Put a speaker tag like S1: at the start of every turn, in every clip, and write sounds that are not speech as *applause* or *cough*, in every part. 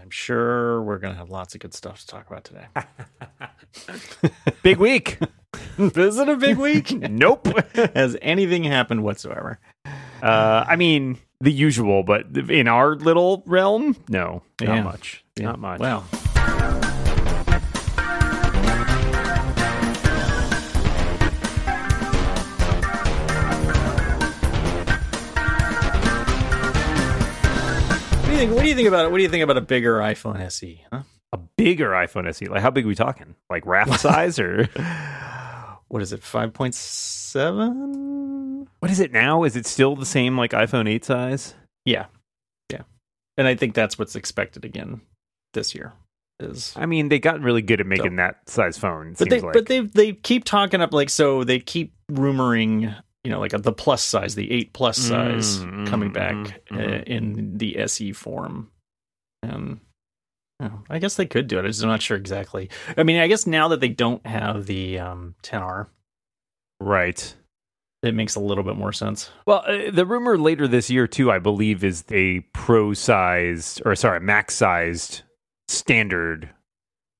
S1: I'm sure we're going to have lots of good stuff to talk about today. *laughs*
S2: Big week. *laughs*
S1: Is it a big week? *laughs*
S2: nope.
S1: Has anything happened whatsoever?
S2: Uh, I mean, the usual, but in our little realm, no, not
S1: Yeah.
S2: much.
S1: Yeah.
S2: Not much.
S1: Well, think? What do you think about it? What do you think about a bigger iPhone SE? Huh?
S2: a bigger iPhone SE. Like, how big are we talking? Like raft *laughs* size, or
S1: What is it? Five point seven?
S2: what is it now? Is it still the same like iPhone 8 size?
S1: Yeah, yeah. And I think that's what's expected again this year. Is
S2: I mean, they got really good at making that size phone.
S1: But
S2: seems
S1: they
S2: like.
S1: but they they keep talking up like so they keep rumoring you know like the plus size the 8 plus size
S2: Mm,
S1: coming
S2: mm,
S1: back
S2: mm,
S1: uh,
S2: mm.
S1: in the SE form and you know, I guess they could do it. I'm not sure exactly. I mean, I guess now that they don't have the um, 10R,
S2: right.
S1: it makes a little bit more sense.
S2: Well, uh, the rumor later this year too, I believe, is a pro sized or sorry, max sized standard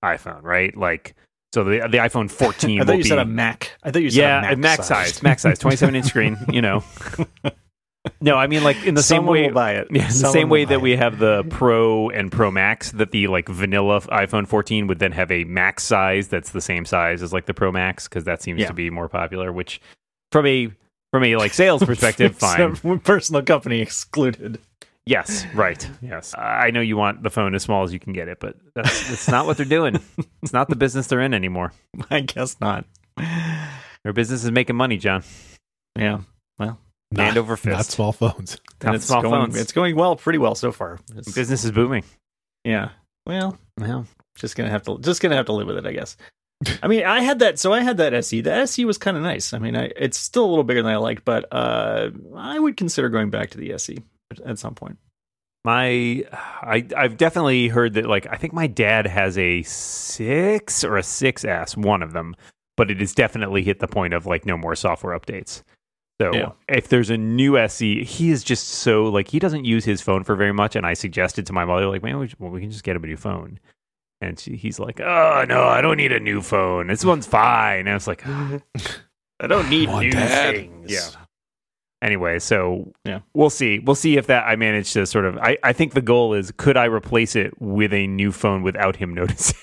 S2: iPhone, right? Like, so the the iPhone *laughs* 14
S1: I thought you
S2: be
S1: said a Mac. I thought you said
S2: yeah,
S1: a Mac,
S2: size, Mac size, 27 inch screen. *laughs* You know, *laughs* no, I mean like in the same way.
S1: will buy it.
S2: Yeah, the
S1: Someone
S2: same way that
S1: it.
S2: we have the Pro and Pro Max, that the like vanilla iPhone 14 would then have a max size that's the same size as like the Pro Max because that seems
S1: Yeah.
S2: to be more popular. Which, from a from a like sales perspective, fine.
S1: Personal company excluded.
S2: Yes, right. *laughs* Yes, I know you want the phone as small as you can get it, but that's, that's not what they're doing. *laughs* It's not the business they're in anymore.
S1: I guess not.
S2: Their business is making money, John.
S1: Yeah.
S2: Well, Hand over fist.
S3: Not small phones.
S2: Not
S1: it's
S2: small
S1: going,
S2: phones.
S1: It's going well, pretty well so far. It's-
S2: Business is booming.
S1: yeah. Well,
S2: Well,
S1: just gonna have to just gonna have to live with it, I guess. *laughs* I mean, I had that. So I had that SE. The SE was kind of nice. I mean, I, it's still a little bigger than I like, but uh, I would consider going back to the SE at- at some point.
S2: my I I've definitely heard that like I think my dad has a six or a six S, one of them, but it has definitely hit the point of like no more software updates. So
S1: Yeah.
S2: if there's a new SE, he is just so like he doesn't use his phone for very much. And I suggested to my mother like, man, we, well, we can just get him a new phone. And she, he's like, oh no, I don't need a new phone. This one's fine. And I was like, mm-hmm.
S1: I don't need
S3: Come
S1: new
S3: Dad.
S1: things.
S2: Yeah. Anyway, so
S1: Yeah.
S2: we'll see. We'll see if that I manage to sort of. I, I think the goal is could I replace it with a new phone without him *laughs* noticing?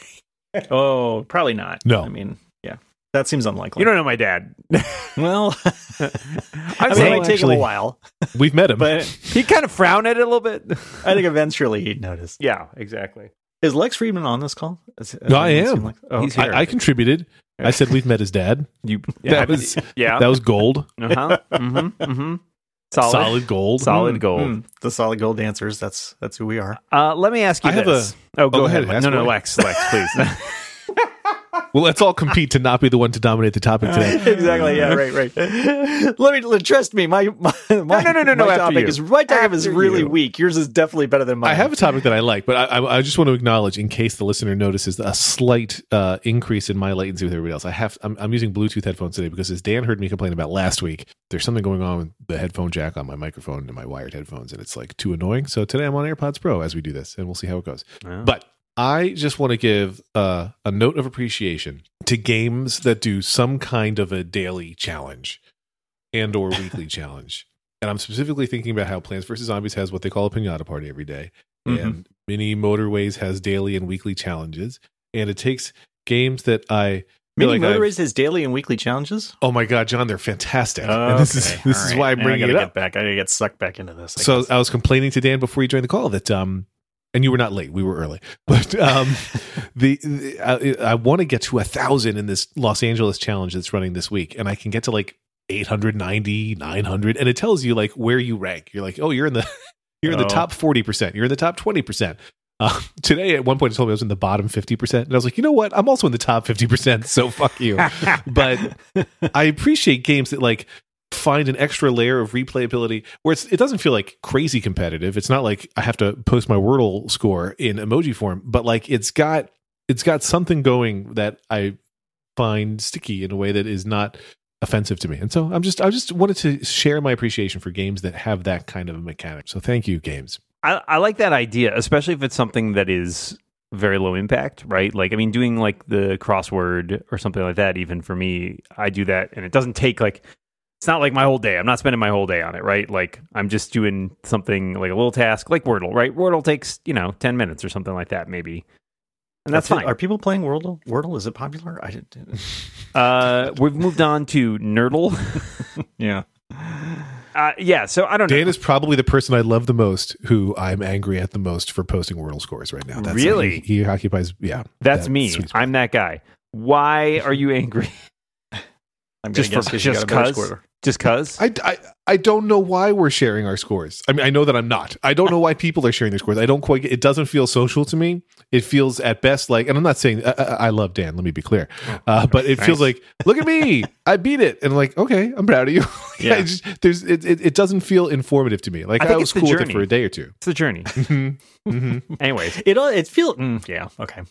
S1: Oh, probably not.
S3: No.
S1: I mean, yeah, that seems unlikely.
S2: you don't know my dad. *laughs*
S1: well,
S2: I'm *laughs*
S1: I mean, it
S2: saying
S1: might take him
S3: actually-
S1: a while,
S3: We've met him.
S1: but
S2: he kind of frowned at it a little bit.
S1: I think eventually he'd notice.
S2: yeah, exactly.
S1: Is Lex Friedman on this call? Is-
S3: No, I am.
S1: like- oh,
S2: He's here.
S3: I, I contributed. I said we've met his dad.
S2: You *laughs*
S3: That was
S2: yeah.
S3: that was gold,
S2: uh huh. Mm-hmm. Mm-hmm. Solid.
S3: solid gold.
S2: Solid
S1: Mm,
S2: gold.
S1: mm, the solid gold dancers. That's that's who we are.
S2: Uh, let me ask you
S3: I have
S2: this. oh, go
S3: go
S2: ahead.
S3: ahead,
S2: No, no,
S3: away.
S2: Lex. Lex, please. *laughs*
S3: Well, let's all compete to not be the one to dominate the topic today. *laughs*
S1: exactly. Yeah. Right. Right. Let me let- trust me. My my, my
S2: no, no, no, no,
S1: My topic
S2: you.
S1: is my topic is really
S2: you.
S1: weak. Yours is definitely better than mine.
S3: I have a topic that I like, but I, I, I just want to acknowledge, in case the listener notices a slight uh, increase in my latency with everybody else. I have I'm, I'm using Bluetooth headphones today because, as Dan heard me complain about last week, there's something going on with the headphone jack on my microphone and my wired headphones, and it's like too annoying. So today I'm on AirPods Pro as we do this, and we'll see how it goes.
S2: Oh.
S3: But I just want to give uh, a note of appreciation to games that do some kind of a daily challenge and or *laughs* weekly challenge. And I'm specifically thinking about how Plants vs. Zombies has what they call a pinata party every day,
S1: Mhm.
S3: and Mini Motorways has daily and weekly challenges. And it takes games that I
S1: Mini
S3: like I've-
S1: Motorways has daily and weekly challenges.
S3: Oh my god, John, they're fantastic. and this is this
S1: all
S3: is
S1: right.
S3: why I'm
S1: Now I
S3: bringing
S1: gotta
S3: it
S1: get back. I gotta get sucked back into this. I
S3: So
S1: guess.
S3: I was complaining to Dan before you joined the call that um and you were not late. We were early. *laughs* But um the, the I, I want to get to a thousand in this Los Angeles challenge that's running this week and I can get to like 890 900 and it tells you like where you rank. You're like oh you're in the *laughs* you're in the
S1: Oh.
S3: top 40% you're in the top 20% uh, *laughs* today at one point it told me I was in the bottom 50% and I was like you know what? I'm also in the top 50% so fuck you. But I appreciate games that like find an extra layer of replayability where it doesn't feel like crazy competitive. It's not like I have to post my Wordle score in emoji form, but like it's got it's got something going that I find sticky in a way that is not offensive to me. And so I'm just I just wanted to share my appreciation for games that have that kind of a mechanic. So thank you games.
S2: I, I like that idea, especially if it's something that is very low impact, right? Like, I mean, doing like the crossword or something like that, even for me, I do that and it doesn't take like, it's not like my whole day. I'm not spending my whole day on it, right? Like, I'm just doing something like a little task, like Wordle, right? Wordle takes, you know, 10 minutes or something like that, maybe. And that's,
S1: it.
S2: fine.
S1: Are people playing Wordle? Wordle is it popular? I didn't.
S2: Uh, we've moved on to Nerdle. *laughs*
S1: yeah.
S2: Uh, yeah, so I don't know.
S3: Dan is probably the person I love the most, who I'm angry at the most for posting Wordle scores right now. That's
S2: Really?
S3: he, he occupies. Yeah,
S2: That's
S3: that
S2: me. I'm that guy. Why are you angry? *laughs*
S1: I'm
S2: Just
S1: gonna
S2: for-
S1: you
S2: just
S1: got a better
S2: 'cause?
S1: Score.
S2: Just cuz?
S3: I, I, I don't know why we're sharing our scores. I mean, I know that I'm not. I don't know why people are sharing their scores. I don't quite. get- It doesn't feel social to me. It feels at best like, and I'm not saying I, I I love Dan. Let me be clear, uh, but it feels like, look at me, I beat it, and I'm like, okay, I'm proud of you. *laughs*
S2: Yeah.
S3: I just, there's, it, it, it doesn't feel informative to me. Like
S2: I
S3: I, was cool with it for a day or two.
S2: It's the journey. *laughs*
S3: Mhm. Mhm. *laughs*
S2: Anyways,
S1: It all it feels mm, yeah okay.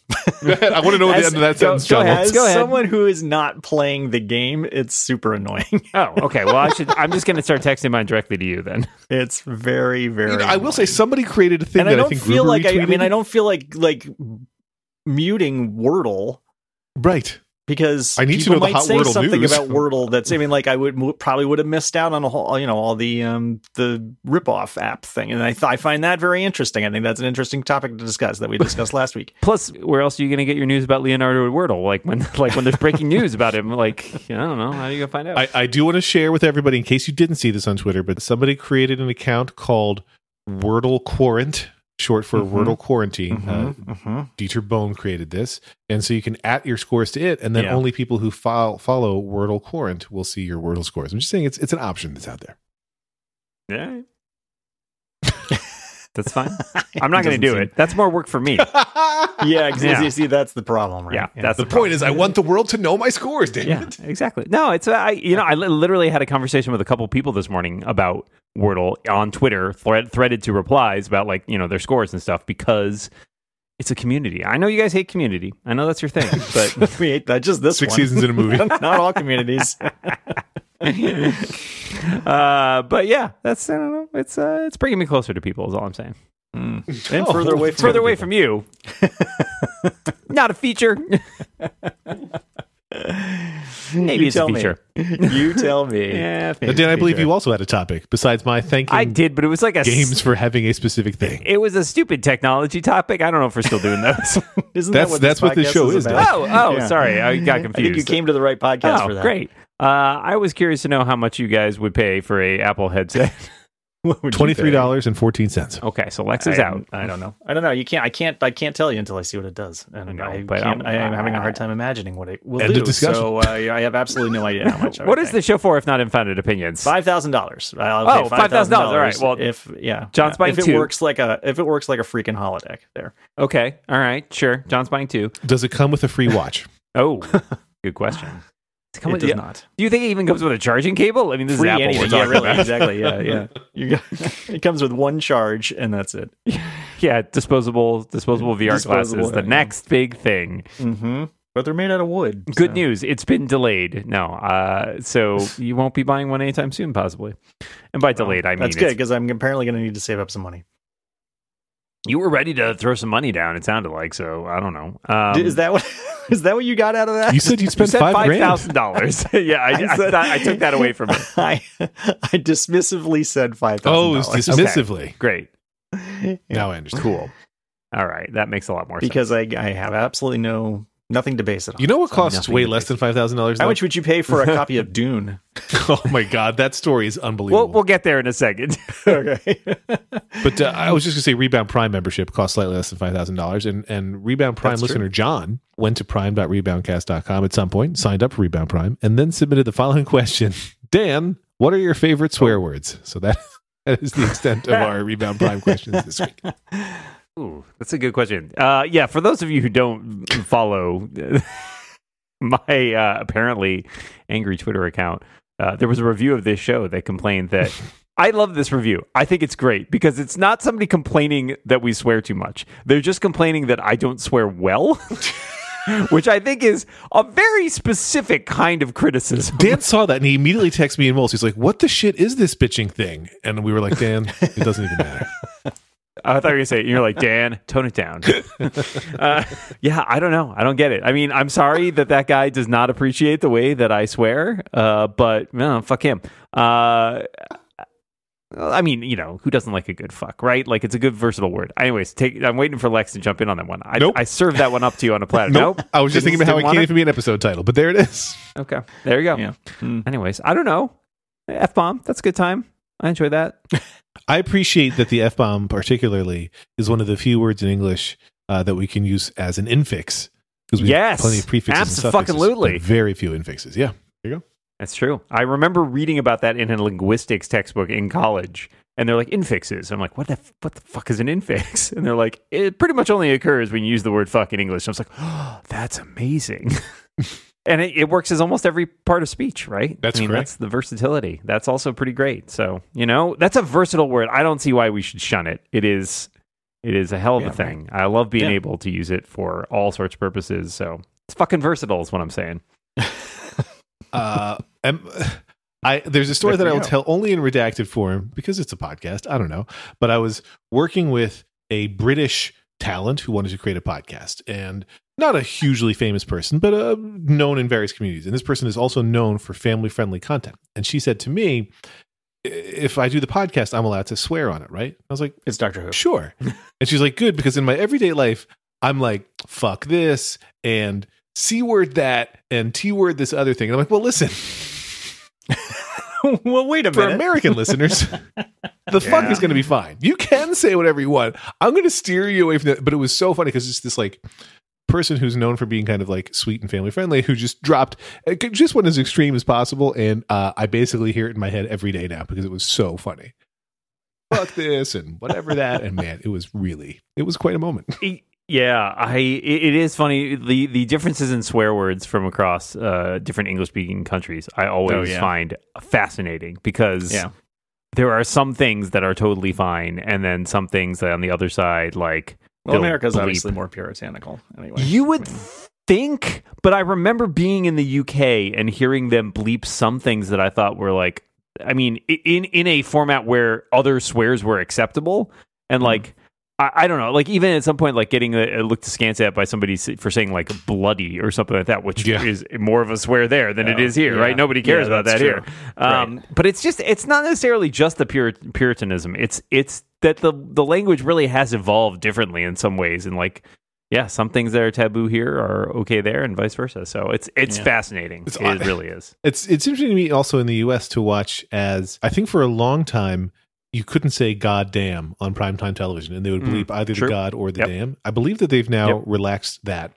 S3: I want to know what the end of that
S1: go-
S3: sentence,
S1: go
S3: John.
S1: ahead.
S2: Go ahead.
S1: someone who is not playing the game, it's super annoying.
S2: oh, okay. Okay, well, I should. I'm just going to start texting mine directly to you then.
S1: It's very very.
S3: You know, I will say somebody created a thing
S1: and
S3: that
S1: I don't
S3: think
S1: feel
S3: Gruber
S1: like I, I mean. I don't feel like like muting Wordle
S3: right.
S1: Because
S3: I need to
S1: people
S3: know the
S1: might
S3: hot
S1: say
S3: Wordle
S1: something
S3: news.
S1: about Wordle *laughs* that's I mean like I would mo- probably would have missed out on a whole you know all the um the ripoff app thing and I th- I find that very interesting. I think that's an interesting topic to discuss that we discussed last week. *laughs*
S2: Plus, where else are you going to get your news about Leonardo Wordle? Like when, *laughs* like when there's breaking news about him. Like I don't know. How are you going to find out?
S3: I, I do want to share with everybody in case you didn't see this on Twitter, but somebody created an account called Wordle Quarant, short for
S1: Mhm.
S3: Wordle Quarantine. Uh,
S1: Mhm.
S3: Dieter Bohn created this, and so you can at your scores to it, and then
S1: Yeah.
S3: only people who file, follow Wordle Quarant will see your Wordle scores. I'm just saying it's it's an option that's out there.
S2: yeah. That's fine. *laughs* I'm not going to do it. That's more work for me. *laughs*
S1: Yeah, 'cause
S2: Yeah.
S1: you see that's the problem, right?
S2: Yeah, that's
S3: the point is, I want the world to know my scores, damn
S2: yeah,
S3: it.
S2: exactly. No, it's uh, I. You know, I literally had a conversation with a couple people this morning about Wordle on Twitter, thread, threaded to replies about like you know their scores and stuff because it's a community. I know you guys hate community. I know that's your thing, but *laughs*
S1: we hate that just this
S3: Six
S1: one.
S3: seasons in a movie.
S1: not all communities. *laughs*
S2: uh, but yeah, that's I don't know. It's uh, it's bringing me closer to people. Is all I'm saying.
S1: Mm.
S3: Oh,
S1: And further away from
S2: further away
S1: people.
S2: from you. *laughs* Not a feature. *laughs* Maybe
S1: You
S2: it's a
S1: tell me.
S2: feature.
S1: You tell me.
S2: Yeah,
S3: But
S2: it's
S3: Dan,
S2: a
S3: I believe you also had a topic besides my thanking
S2: I did, but it was like a s-
S3: games for having a specific thing.
S2: It was a stupid technology topic. I don't know if we're still doing those.
S1: Isn't
S3: That's-
S1: that what
S3: that's
S1: this
S3: what this show is,
S1: about?
S2: oh, oh,
S1: Yeah.
S2: sorry, I got confused.
S1: I
S2: confused.
S1: think you came to the right podcast
S2: oh,
S1: for that.
S2: great. Uh, I was curious to know how much you guys would pay for a Apple headset. *laughs*
S1: What would you
S3: Twenty three
S1: pay?
S3: dollars and fourteen
S2: okay, so Lex is
S1: I,
S2: out.
S1: I don't know. I don't know. You can't. I can't. I can't tell you until I see what it does. And
S2: I
S1: I,
S2: but
S1: can't,
S2: I'm-
S1: I am having a hard time imagining what it will
S3: End of
S1: do.
S3: discussion.
S1: So uh, I have absolutely no idea how much. I *laughs*
S2: What
S1: would
S2: is
S1: pay.
S2: the show for if not unfounded opinions?
S1: Five thousand dollars.
S2: Oh, $5,000. All right, well,
S1: if yeah,
S2: John's
S1: yeah.
S2: buying
S1: if it works like a if it works like a freaking holodeck. There,
S2: Okay, all right, sure. John's buying two.
S3: Does it come with a free watch? *laughs*
S2: Oh, good question. Does it come
S1: it does
S2: yeah.
S1: not.
S2: Do you think it even comes with a charging cable? I mean, this
S1: Free
S2: is Apple.
S1: anything.
S2: We're
S1: Yeah,
S2: talking
S1: really,
S2: about.
S1: exactly. Yeah, *laughs* yeah. You got, *laughs* it comes with one charge, and that's it. *laughs*
S2: Yeah, disposable disposable VR
S1: Disposable,
S2: glasses. The
S1: yeah.
S2: next big thing.
S1: Mm-hmm. But they're made out of wood.
S2: Good
S1: so-
S2: news. It's been delayed. No, uh, so you won't be buying one anytime soon, possibly. And by delayed, I mean
S1: That's good because I'm apparently going to need to save up some money.
S2: you were ready to throw some money down. It sounded like so. I don't know. Um,
S1: is that what *laughs* is that what you got out of that?
S3: You said *laughs* you
S2: you
S3: spent
S2: said
S3: five
S2: five
S3: grand.
S2: thousand dollars? *laughs* yeah, I, I,
S1: said-
S2: thought, I took that away from it.
S1: I I dismissively said five thousand.
S3: Oh, it was dismissively.
S2: Great,
S3: Now I understand.
S2: cool. All right, that makes a lot more
S1: because
S2: sense.
S1: Because I I have absolutely no nothing to base it on.
S3: You know what
S1: So
S3: costs way less than five thousand dollars?
S1: How much would you pay for a copy of *laughs* Dune?
S3: oh my god, that story is unbelievable.
S2: We'll we'll get there in a second. *laughs*
S1: okay.
S3: but uh, I was just gonna say, Rebound Prime membership costs slightly less than five thousand dollars, and and Rebound Prime
S1: That's
S3: listener John went to prime.reboundcast.com at some point, signed up for Rebound Prime, and then submitted the following question: *laughs* Dan, what are your favorite swear words? So that. That is the extent of our Rebound Prime questions this week.
S2: Ooh, that's a good question. Uh, yeah, for those of you who don't follow *laughs* my uh, apparently angry Twitter account, uh, there was a review of this show that complained that *laughs* I love this review. I think it's great because it's not somebody complaining that we swear too much. They're just complaining that I don't swear well. *laughs* Which I think is a very specific kind of criticism.
S3: Dan saw that and he immediately texted me and Moltz. He's like, "What the shit is this bitching thing?" And we were like, "Dan, it doesn't even matter."
S2: I thought you were going to say it. You're like, Dan, tone it down. *laughs* uh, yeah, I don't know. I don't get it. I mean, I'm sorry that that guy does not appreciate the way that I swear, uh, but no, fuck him. Uh, I mean, you know, who doesn't like a good fuck, right? Like it's a good versatile word. Anyways, take. I'm waiting for Lex to jump in on that one. I,
S3: Nope.
S2: I served that one up to you on a platter. *laughs*
S3: Nope.
S2: Nope.
S3: I was just
S2: Didn't-
S3: thinking about how it can't even be an episode title, but there it is.
S2: Okay, there you go.
S1: Yeah. Mm.
S2: Anyways, I don't know. F bomb. That's a good time. I enjoy that. *laughs*
S3: I appreciate that the F bomb, particularly, is one of the few words in English uh, that we can use as an infix. Because we
S2: Yes.
S3: have plenty of prefixes and suffixes,
S2: Abso-fucking-lutely.
S3: very few infixes. Yeah. There you go.
S2: That's true. I remember reading about that in a linguistics textbook in college, and they're like infixes. I'm like, what the f- what the fuck is an infix? *laughs* And they're like, it pretty much only occurs when you use the word fuck in English. I was like, oh, *gasps* that's amazing. *laughs* and it, it works as almost every part of speech, right?
S3: That's
S2: I mean. That's the versatility. That's also pretty great. So you know, that's a versatile word. I don't see why we should shun it. It is. It is a hell of
S1: Yeah,
S2: a thing. I love being
S1: Yeah.
S2: able to use it for all sorts of purposes. So it's fucking versatile, is what I'm saying. *laughs*
S3: Uh, am- *sighs* I there's a story that I will tell only in redacted form because it's a podcast. I don't know, but I was working with a British talent who wanted to create a podcast, and not a hugely famous person, but uh, known in various communities. And this person is also known for family friendly content. And she said to me, "If I do the podcast, I'm allowed to swear on it, right?" I was like,
S1: It's Doctor Who.
S3: Sure. *laughs* and she's like, good, because in my everyday life, I'm like, fuck this and C word that and T word this other thing. And I'm like, well, listen, *laughs*
S1: well, wait a
S3: for
S1: minute.
S3: American listeners, *laughs* the fuck is going to be fine. You can say whatever you want. I'm going to steer you away from that. But it was so funny because it's this like person who's known for being kind of like sweet and family friendly who just dropped just went as extreme as possible. And uh, I basically hear it in my head every day now because it was so funny. Fuck this and whatever that. And man, it was really, it was quite a moment. *laughs*
S2: Yeah, I it, it is funny the the differences in swear words from across uh, different English speaking countries. I always
S1: Oh, yeah.
S2: find fascinating because
S1: Yeah.
S2: there are some things that are totally fine, and then some things that on the other side, like
S1: Well, America's
S2: bleep.
S1: obviously more puritanical. Anyway,
S2: You would think, but I remember being in the UK and hearing them bleep some things that I thought were like, I mean, in in a format where other swears were acceptable, and hmm. like. I, I don't know, like even at some point, like getting a, a looked askance at by somebody for saying like bloody or something like that, which
S3: Yeah.
S2: is more of a swear there than it
S1: Oh,
S2: is here,
S1: yeah.
S2: right? Nobody cares
S1: Yeah,
S2: about that
S1: that's
S2: here.
S1: true.
S2: Um, But it's just it's not necessarily just the pure puritanism. It's it's that the the language really has evolved differently in some ways, and like yeah, some things that are taboo here are okay there, and vice versa. So it's it's
S1: Yeah.
S2: fascinating.
S3: It's
S2: it really is. *laughs*
S3: It's it's interesting to me also in the US to watch as I think for a long time you couldn't say God damn on primetime television and they would
S2: Mm,
S3: bleep either
S2: true.
S3: the God or the
S2: Yep.
S3: damn. I believe that they've now
S2: Yep.
S3: relaxed that.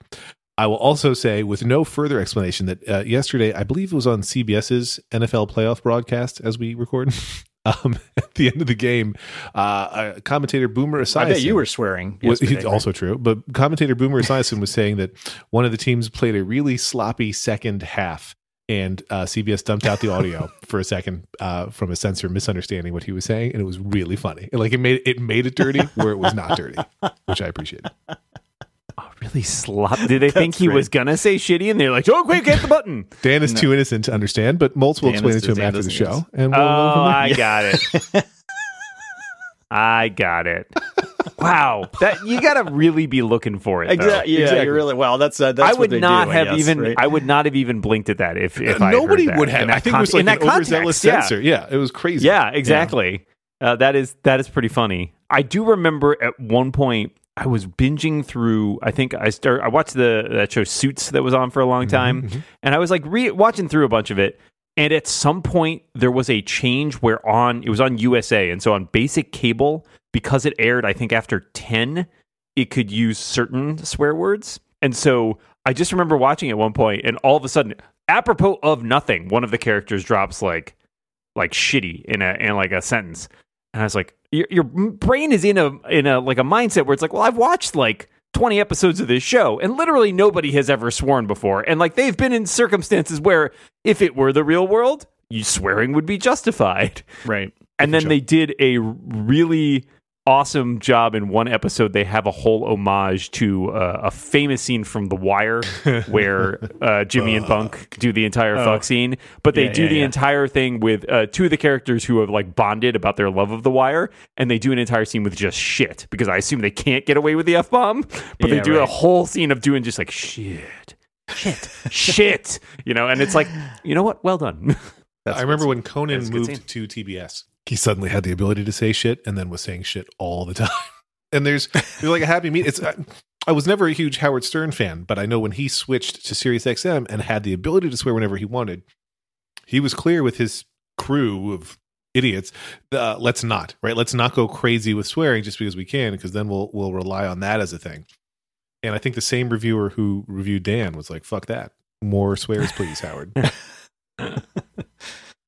S3: I will also say, with no further explanation, that uh, yesterday, I believe it was on CBS's NFL playoff broadcast as we record. *laughs* um, at the end of the game, uh, uh, commentator Boomer Esiason.
S1: I bet you were swearing.
S3: was, it's
S1: right?
S3: also true. But commentator Boomer Esiason was saying that one of the teams played a really sloppy second half, and uh, CBS dumped out the audio *laughs* for a second uh, from a censor misunderstanding what he was saying, and it was really funny. And, like it made it made it dirty where it was not dirty, which I appreciated. *laughs*
S2: Oh, really slop. Did they *laughs* think he
S1: great.
S2: was gonna say shitty, and they're like, "Oh, quick, hit the button."
S3: Dan is
S1: No.
S3: too innocent to understand, but Moltz will
S1: Dan
S3: explain it to him
S1: Dan
S3: after the show,
S1: use-
S3: and we'll
S2: Oh,
S3: go from there.
S2: I got it. I got it. Wow, that you got to really be looking for it.
S1: Exactly. Yeah,
S3: Exactly.
S1: you're really well. That's uh, that's
S2: I
S1: what
S2: would
S1: they
S2: not
S1: do, I
S2: have
S1: guess,
S2: even.
S1: right?
S2: I would not have even blinked at that if if I
S3: Nobody
S2: heard
S3: would
S2: In
S3: have. I think
S2: con-
S3: it was like
S2: in that
S3: an overzealous
S2: context, yeah.
S3: censor. Yeah, it was crazy.
S2: Yeah, exactly. Uh, that is that is pretty funny. I do remember at one point I was binging through. I think I start. I watched the that show Suits that was on for a long time,
S3: mhm.
S2: and I was like re- watching through a bunch of it. And at some point there was a change where on it was on USA, and so on basic cable because it aired. I think after ten, it could use certain swear words, and so I just remember watching at one point, and all of a sudden, apropos of nothing, one of the characters drops like like shitty in a in like a sentence and i was like your, your brain is in a in a like a mindset where it's like well i've watched like 20 episodes of this show and literally nobody has ever sworn before and like they've been in circumstances where if it were the real world you swearing would be justified
S1: right.
S2: and then they did a really awesome job in one episode. They have a whole homage to uh, a famous scene from The Wire *laughs* where uh, Jimmy and Bunk do the entire
S1: Oh.
S2: fuck scene, but they
S1: Yeah,
S2: do
S1: yeah,
S2: the
S1: yeah.
S2: entire thing with uh, two of the characters who have like bonded about their love of The Wire, and they do an entire scene with just shit because I assume they can't get away with the f bomb, but they
S1: Yeah,
S2: do a whole scene of doing just like shit. Shit, shit, you know, and it's like, you know what? Well done. *laughs*
S3: I remember when Conan
S2: that's a good
S3: moved to TBS, he suddenly had the ability to say shit and then was saying shit all the *laughs* time. And there's there's like a happy meet. It's I, I was never a huge Howard Stern fan, but I know when he switched to Sirius XM and had the ability to swear whenever he wanted, he was clear with his crew of idiots. Uh, let's not right. Let's not go crazy with swearing just because we can, because then we'll we'll rely on that as a thing. And I think the same reviewer who reviewed Dan was like, "Fuck that, more swears, please, Howard." *laughs*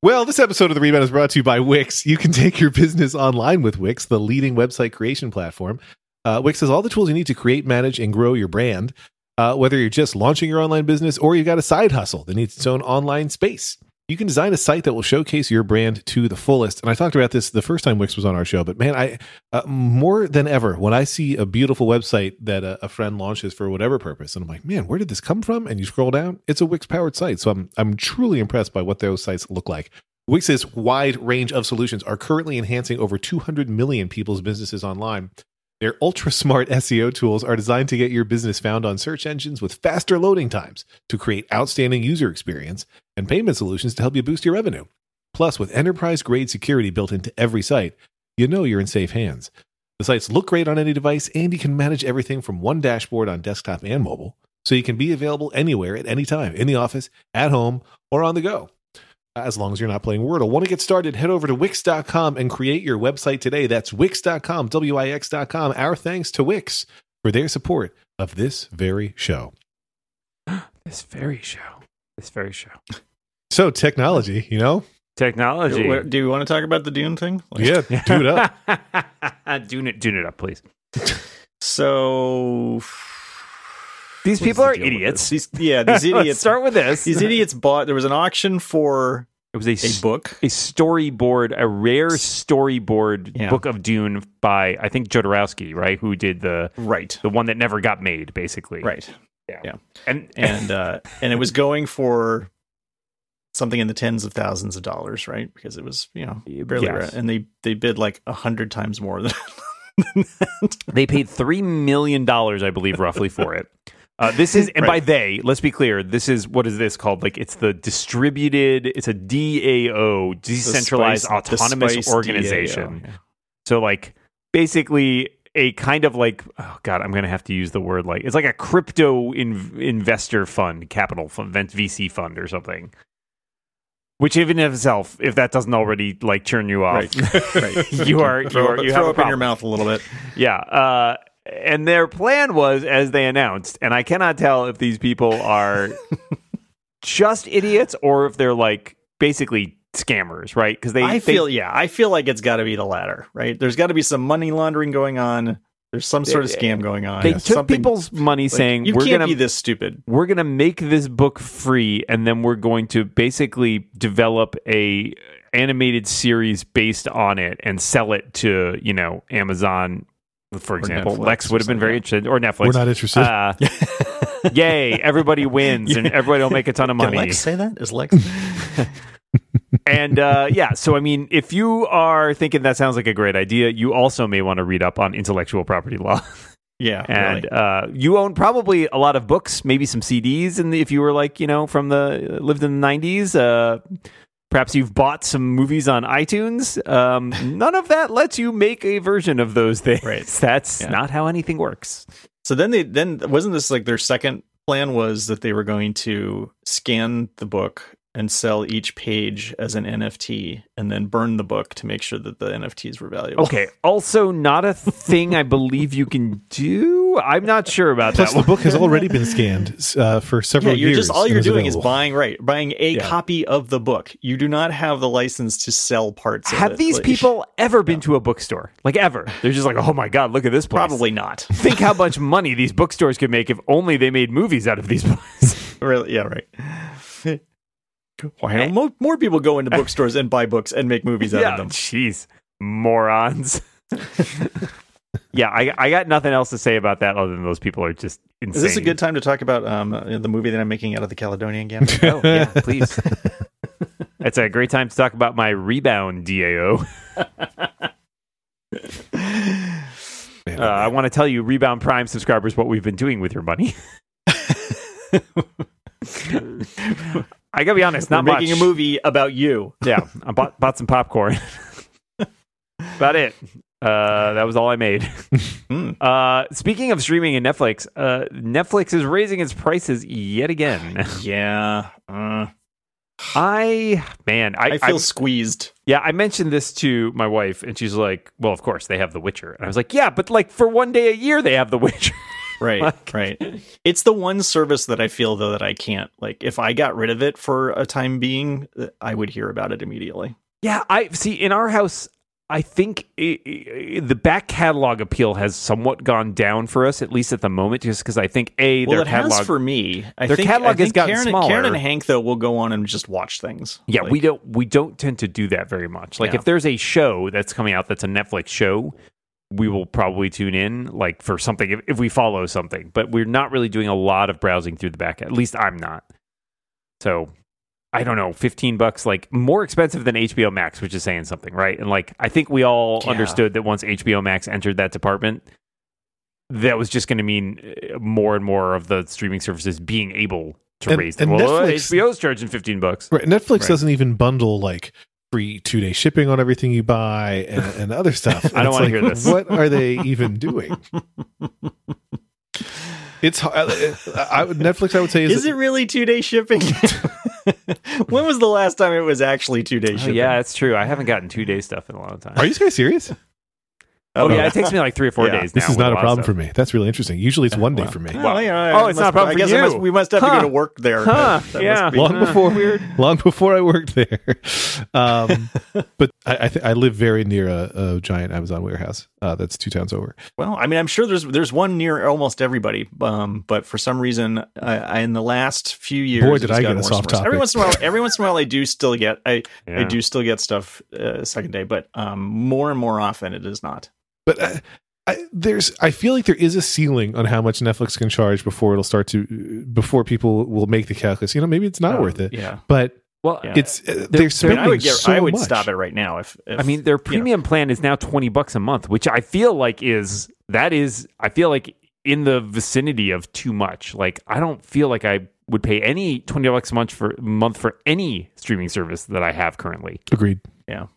S3: Well, this episode of The Rebound is brought to you by Wix. You can take your business online with Wix, the leading website creation platform. Uh, Wix has all the tools you need to create, manage, and grow your brand. Uh, whether you're just launching your online business or you've got a side hustle that needs its own online space, you can design a site that will showcase your brand to the fullest. And I talked about this the first time Wix was on our show, but man, I uh, more than ever when I see a beautiful website that a, a friend launches for whatever purpose, and I'm like, man, where did this come from? And you scroll down, it's a Wix powered site. So I'm I'm truly impressed by what those sites look like. Wix's wide range of solutions are currently enhancing over 200 million people's businesses online. Their ultra smart SEO *laughs* tools are designed to get your business found on search engines with faster loading times to create outstanding user experience and payment solutions to help you boost your revenue. Plus, with enterprise grade security built into every site, you know you're in safe hands. The sites look great on any device, and you can manage everything from one dashboard on desktop and mobile, so you can be available anywhere at any time in the office, at home, or on the go as long as you're not playing Wordle. Want to get started? Head over to Wix.com and create your website today. That's Wix.com, W-I-X.com. Our thanks to Wix for their support of this very show. *gasps*
S2: this very show. This very show.
S3: So technology, you know?
S2: Technology.
S1: Do, do you want to talk about the Dune thing? Like,
S3: Yeah, *laughs* do it up. *laughs*
S2: Dune it, tune it up, please.
S1: So
S2: These people
S1: the
S2: are
S1: deal
S2: idiots.
S1: These, yeah, *laughs* these
S2: Let's
S1: idiots.
S2: start with this.
S1: these idiots bought. There was an auction for
S2: It was a
S1: book.
S2: a storyboard, a rare storyboard
S1: Yeah.
S2: book of Dune by I think Jodorowsky, right? Who did the
S1: Right.
S2: the one that never got made, basically.
S1: Right.
S2: And
S1: And uh, and it was going for something in the tens of thousands of dollars, right? Because it was you know barely,
S2: Yes.
S1: and they they bid like a hundred times more than. than that.
S2: they paid three million dollars, I believe, roughly for it. Uh, this is, and by they, let's be clear. This is what is this called? Like it's the distributed. It's a DAO, decentralized
S1: Spice-
S2: autonomous organization.
S1: DAO, yeah.
S2: So like basically a kind of like oh god, I'm gonna have to use the word like it's like a crypto in, investor fund, capital fund, VC fund or something. Which even in itself, if that doesn't already like turn you off,
S1: Right. *laughs* right. *laughs*
S2: you are you are you
S1: throw
S2: have
S1: up in your mouth a little bit.
S2: Yeah. Uh, and their plan was, as they announced, and I cannot tell if these people are *laughs* just idiots or if they're like basically scammers, right? Because they,
S1: I
S2: they-
S1: feel yeah, I feel like it's got to be the latter, right? There's got to be some money laundering going on. There's some sort of scam going on.
S2: they
S1: Yes.
S2: took
S1: Something-
S2: people's money,
S1: like,
S2: saying
S1: you
S2: we're
S1: can't
S2: gonna
S1: be this stupid.
S2: we're gonna make this book free, and then we're going to basically develop a animated series based on it and sell it to you know Amazon, for example.
S1: Netflix
S2: Lex would have been very interested, or Netflix.
S3: We're not interested.
S2: Uh, *laughs* yay! Everybody wins, and *laughs* everybody will make a ton of
S1: Did
S2: money.
S1: Lex say that? Is Lex? *laughs*
S2: and uh, yeah, so I mean, if you are thinking that sounds like a great idea, you also may want to read up on intellectual property law. *laughs*
S1: yeah,
S2: and
S1: really.
S2: uh, you own probably a lot of books, maybe some CDs, and if you were like you know from the lived in the '90s. Uh, Perhaps you've bought some movies on iTunes. Um, *laughs* none of that lets you make a version of those things.
S1: Right. *laughs*
S2: That's
S1: Yeah.
S2: not how anything works.
S1: So then they then wasn't this like their second plan was that they were going to scan the book and sell each page as an NFT and then burn the book to make sure that the NFTs were valuable.
S2: Okay. Also, not a thing I believe you can do. I'm not sure about
S3: Plus,
S2: that
S3: the book has already been scanned uh, for
S1: Yeah,
S3: several
S1: you're
S3: years.
S1: just all you're
S3: is
S1: doing is buying right, buying a
S3: Yeah.
S1: copy of the book. You do not have the license to sell parts. of it.
S2: Have these
S1: Like,
S2: people ever been to a bookstore? Like ever? They're just like, oh my god, look at this place.
S1: Probably not.
S2: Think how much money these bookstores could make if only they made movies out of these books. *laughs*
S1: really? Yeah, right. Why don't mo- more people go into bookstores and buy books and make movies out
S2: yeah,
S1: of them?
S2: jeez, morons. *laughs* yeah, I I got nothing else to say about that other than those people are just insane.
S1: Is this a good time to talk about um, uh, the movie that I'm making out of the Caledonian Gambit? *laughs*
S2: Oh yeah, *laughs* please. it's a great time to talk about my rebound DAO. Uh, I want to tell you, Rebound Prime subscribers, what we've been doing with your money. I gotta be honest,
S1: We're
S2: not
S1: making
S2: much.
S1: a movie about you. *laughs*
S2: Yeah, I bought bought some popcorn. *laughs* About it. Uh, that was all I made. *laughs*
S1: Hmm.
S2: Uh, speaking of streaming and Netflix, uh, Netflix is raising its prices yet again. *sighs*
S1: Yeah. Uh,
S2: I man, I,
S1: I feel
S2: I-
S1: squeezed.
S2: yeah, I mentioned this to my wife, and she's like, "Well, of course they have The Witcher," and I was like, "Yeah, but like for one day a year they have The Witcher."
S1: Right,
S2: Like-
S1: right. *laughs* It's the one service that I feel though that I can't like. If I got rid of it for a time being, uh, I would hear about it immediately.
S2: Yeah, I see. In our house, I think i i the back catalog appeal has somewhat gone down for us, at least at the moment, just because I think a
S1: Well,
S2: their
S1: it
S2: catalog.
S1: has for me. I
S2: their
S1: think,
S2: catalog
S1: I
S2: has gotten
S1: Karen,
S2: smaller.
S1: Karen and Hank though will go on and just watch things.
S2: yeah,
S1: Like,
S2: we don't we don't tend to do that very much. Like
S1: Yeah.
S2: if there's a show that's coming out that's a Netflix show, we will probably tune in like for something if, if we follow something. But we're not really doing a lot of browsing through the back. At least I'm not. So I don't know, 15 bucks, like more expensive than HBO Max, which is saying something, right? And like, I think we all
S1: Yeah.
S2: understood that once HBO Max entered that department, that was just going to mean uh, more and more of the streaming services being able to
S3: And-
S2: raise them.
S3: and
S2: Well,
S3: Netflix-
S2: HBO's charging 15 bucks.
S3: Right. Netflix
S1: Right.
S3: doesn't even bundle like free two day shipping on everything you buy and, and other *laughs* stuff.
S2: I don't
S3: It's
S2: wanna hear this.
S3: What are they even doing? It's hard. I, I, Netflix, I would say, is,
S1: Is it really two day shipping? *laughs* when was the last time it was actually two day
S2: Oh,
S1: shipping?
S2: yeah, it's true. I haven't gotten two day stuff in a long time.
S3: Are you guys serious?
S2: Oh,
S1: no.
S2: yeah, it takes me like three or four
S1: Yeah.
S2: days now.
S3: This is not a problem for me. That's really interesting. Usually, it's one day
S1: Wow.
S3: for me.
S1: Well, you know,
S2: Oh,
S1: I
S2: it's not a problem
S1: I
S2: for
S1: guess
S2: you.
S1: Must, we must have to
S2: Huh.
S1: go to work there.
S2: Huh,
S1: That- that must
S2: yeah.
S1: be-
S3: long
S2: Huh. *laughs*
S3: before *laughs*
S2: Weird.
S3: long before I worked there. *laughs* Um, but I I, th- I live very near a, a giant Amazon warehouse uh, that's two towns over.
S1: Well, I mean, I'm sure there's there's one near almost everybody, um, but for some reason, I, I, in the last few years,
S3: Boy, did I
S1: gotten
S3: get us
S1: worse
S3: off
S1: and worse. Every once in a while, every once in a while, I do still get I I do still get stuff uh, second day, but um, more and more often it is not.
S3: But uh, I, there's, I feel like there is a ceiling on how much Netflix can charge before it'll start to, before people will make the calculus. You know, maybe it's not
S1: Oh,
S3: worth it.
S1: Yeah,
S3: But
S2: Well,
S1: Yeah.
S3: it's uh,
S2: They're-
S3: they're spending
S1: mean, I would get,
S3: so
S1: I would
S3: much.
S1: stop it right now if, if
S2: I mean, their premium plan is now 20 bucks a month, which I feel like is, that is, I feel like in the vicinity of too much. Like, I don't feel like I would pay any 20 bucks a month for, month for any streaming service that I have currently.
S3: Agreed.
S1: Yeah.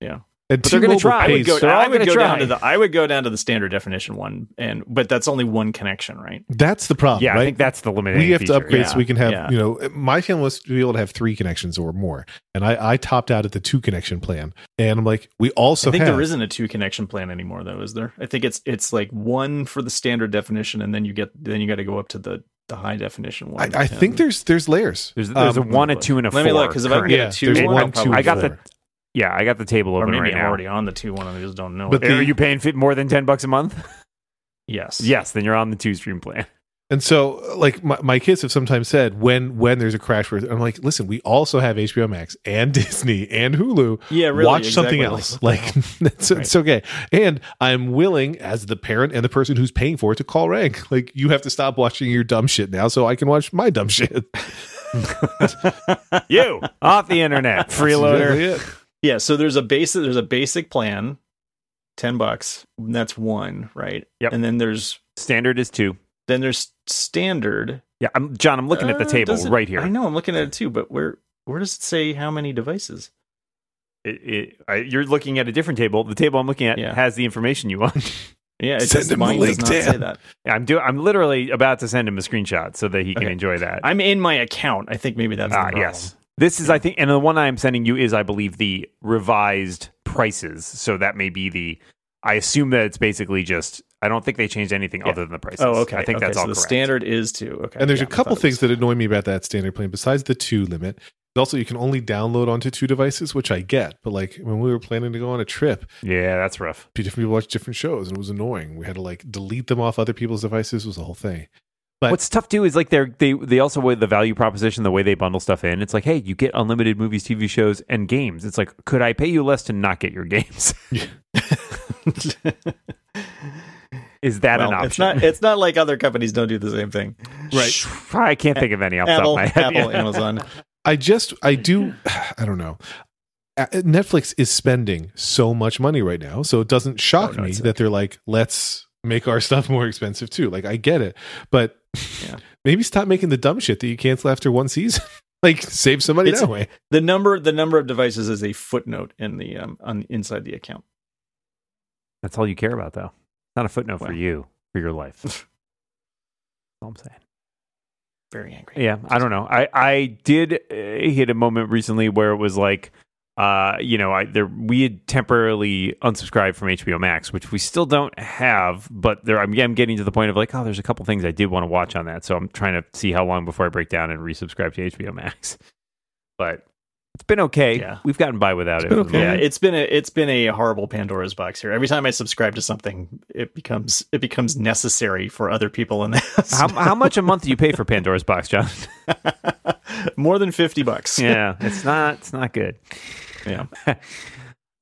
S1: Yeah.
S3: And
S2: But they're gonna try.
S1: I would go,
S2: They're
S1: I would
S2: gonna
S1: go down to the I would go down to the standard definition one, and but that's only one connection, right?
S3: That's the problem.
S2: yeah,
S3: right?
S2: I think that's the limit.
S3: we have
S2: feature.
S3: to upgrade
S1: yeah,
S3: so we can have
S1: yeah.
S3: you know my family wants to be able to have three connections or more and i i topped out at the two connection plan and i'm like we also
S1: I think
S3: have
S1: there isn't a two connection plan anymore, though, is there? I think it's it's like one for the standard definition, and then you get then you got to go up to the the high definition one.
S3: I, I think there's there's layers
S2: There's, there's
S3: Um,
S2: a one, a two, and a
S1: Let
S2: four.
S1: me look because if I can get
S3: Yeah,
S1: a two, one,
S3: one,
S1: I'll probably
S3: two,
S2: I got
S1: go
S2: the
S1: there.
S2: Yeah, I got the table
S1: or
S2: open
S1: maybe
S2: right
S1: I'm
S2: now.
S1: already on the two one and I just don't know.
S3: But
S1: it.
S3: the-
S2: Are you paying fit more than 10 bucks a month? *laughs*
S1: yes,
S2: yes, then you're on the two stream plan.
S3: and so like my, my kids have sometimes said when when there's a crash where i'm like listen we also have hbo max and *laughs* disney and hulu
S1: yeah, really,
S3: watch something
S1: exactly.
S3: else
S1: Like, *laughs*
S3: like it's, it's okay and i'm willing as the parent and the person who's paying for it to call rank like you have to stop watching your dumb shit now so i can watch my dumb shit
S2: you off the internet,
S3: That's
S2: freeloader.
S3: exactly it.
S1: Yeah. So there's a basic there's a basic plan, ten bucks. That's one, right?
S2: Yep.
S1: And then there's
S2: Standard is two.
S1: then there's standard.
S2: Yeah, I'm John. I'm looking at the
S1: Uh,
S2: table
S1: it-
S2: right here.
S1: I know I'm looking at it too, but where where does it say how many devices?
S2: It, it, I, you're looking at a different table. The table I'm looking at
S1: Yeah.
S2: has the information you want. *laughs*
S1: Yeah, it
S3: Send him the
S1: mine
S3: link,
S1: does not say
S3: Dan.
S1: that.
S2: I'm do. I'm literally about to send him a screenshot so that he can
S1: Okay.
S2: enjoy that.
S1: I'm in my account. I think maybe that's the
S2: ah,
S1: problem.
S2: yes. This is, I think, and the one I'm sending you is, I believe, the revised prices. So that may be the. I assume that it's basically just. I don't think they changed anything
S1: Yeah.
S2: other than the prices.
S1: Oh, okay.
S2: I think
S1: okay,
S2: that's
S1: so
S2: all
S1: the
S2: correct.
S1: standard is two. Okay.
S3: And there's
S1: yeah,
S3: a
S1: I
S3: couple things that annoy me about that standard plan besides the two limit. Also, you can only download onto two devices, which I get. But like when we were planning to go on a trip,
S2: Yeah, that's rough.
S3: different people watch different shows, and it was annoying. We had to like delete them off other people's devices. It was the whole thing. But-
S2: What's tough too is like they're they they also with the value proposition, the way they bundle stuff in. It's like, hey, you get unlimited movies, TV shows, and games. It's like, could I pay you less to not get your games? *laughs* Is that
S1: Well,
S2: an option?
S1: It's not. It's not like other companies don't do the same thing.
S3: Right.
S2: I can't think of any off the top of my head.
S1: Apple, Amazon.
S3: I just, I do, *sighs* I don't know. Uh, Netflix is spending so much money right now, so it doesn't shock
S1: Oh, no,
S3: me
S1: it's-
S3: that they're like, let's make our *laughs* stuff more expensive too. Like, I get it, but
S1: Yeah.
S3: maybe stop making the dumb shit that you cancel after one season. *laughs* like, save some money
S1: It's-
S3: that way.
S1: The number. The number of devices is a footnote in the um on inside the account.
S2: That's all you care about, though. Not a footnote for you, for your life. *laughs* That's all I'm saying.
S1: Very angry.
S2: Yeah, I don't know. I I did uh, hit a moment recently where it was like, uh, you know, I there we had temporarily unsubscribed from HBO Max, which we still don't have, but there I'm, I'm getting to the point of like, oh, there's a couple things I did want to watch on that, so I'm trying to see how long before I break down and resubscribe to HBO Max. *laughs* But it's been okay.
S1: Yeah.
S2: We've gotten by without it.
S3: been
S2: for the
S3: okay.
S1: Yeah, it's been a it's been a horrible Pandora's box here. Every time I subscribe to something, it becomes it becomes necessary for other people in the house.
S2: How, how *laughs* much a month do you pay for Pandora's box, John? *laughs*
S1: More than fifty bucks.
S2: yeah, it's not it's not good.
S1: Yeah. *laughs*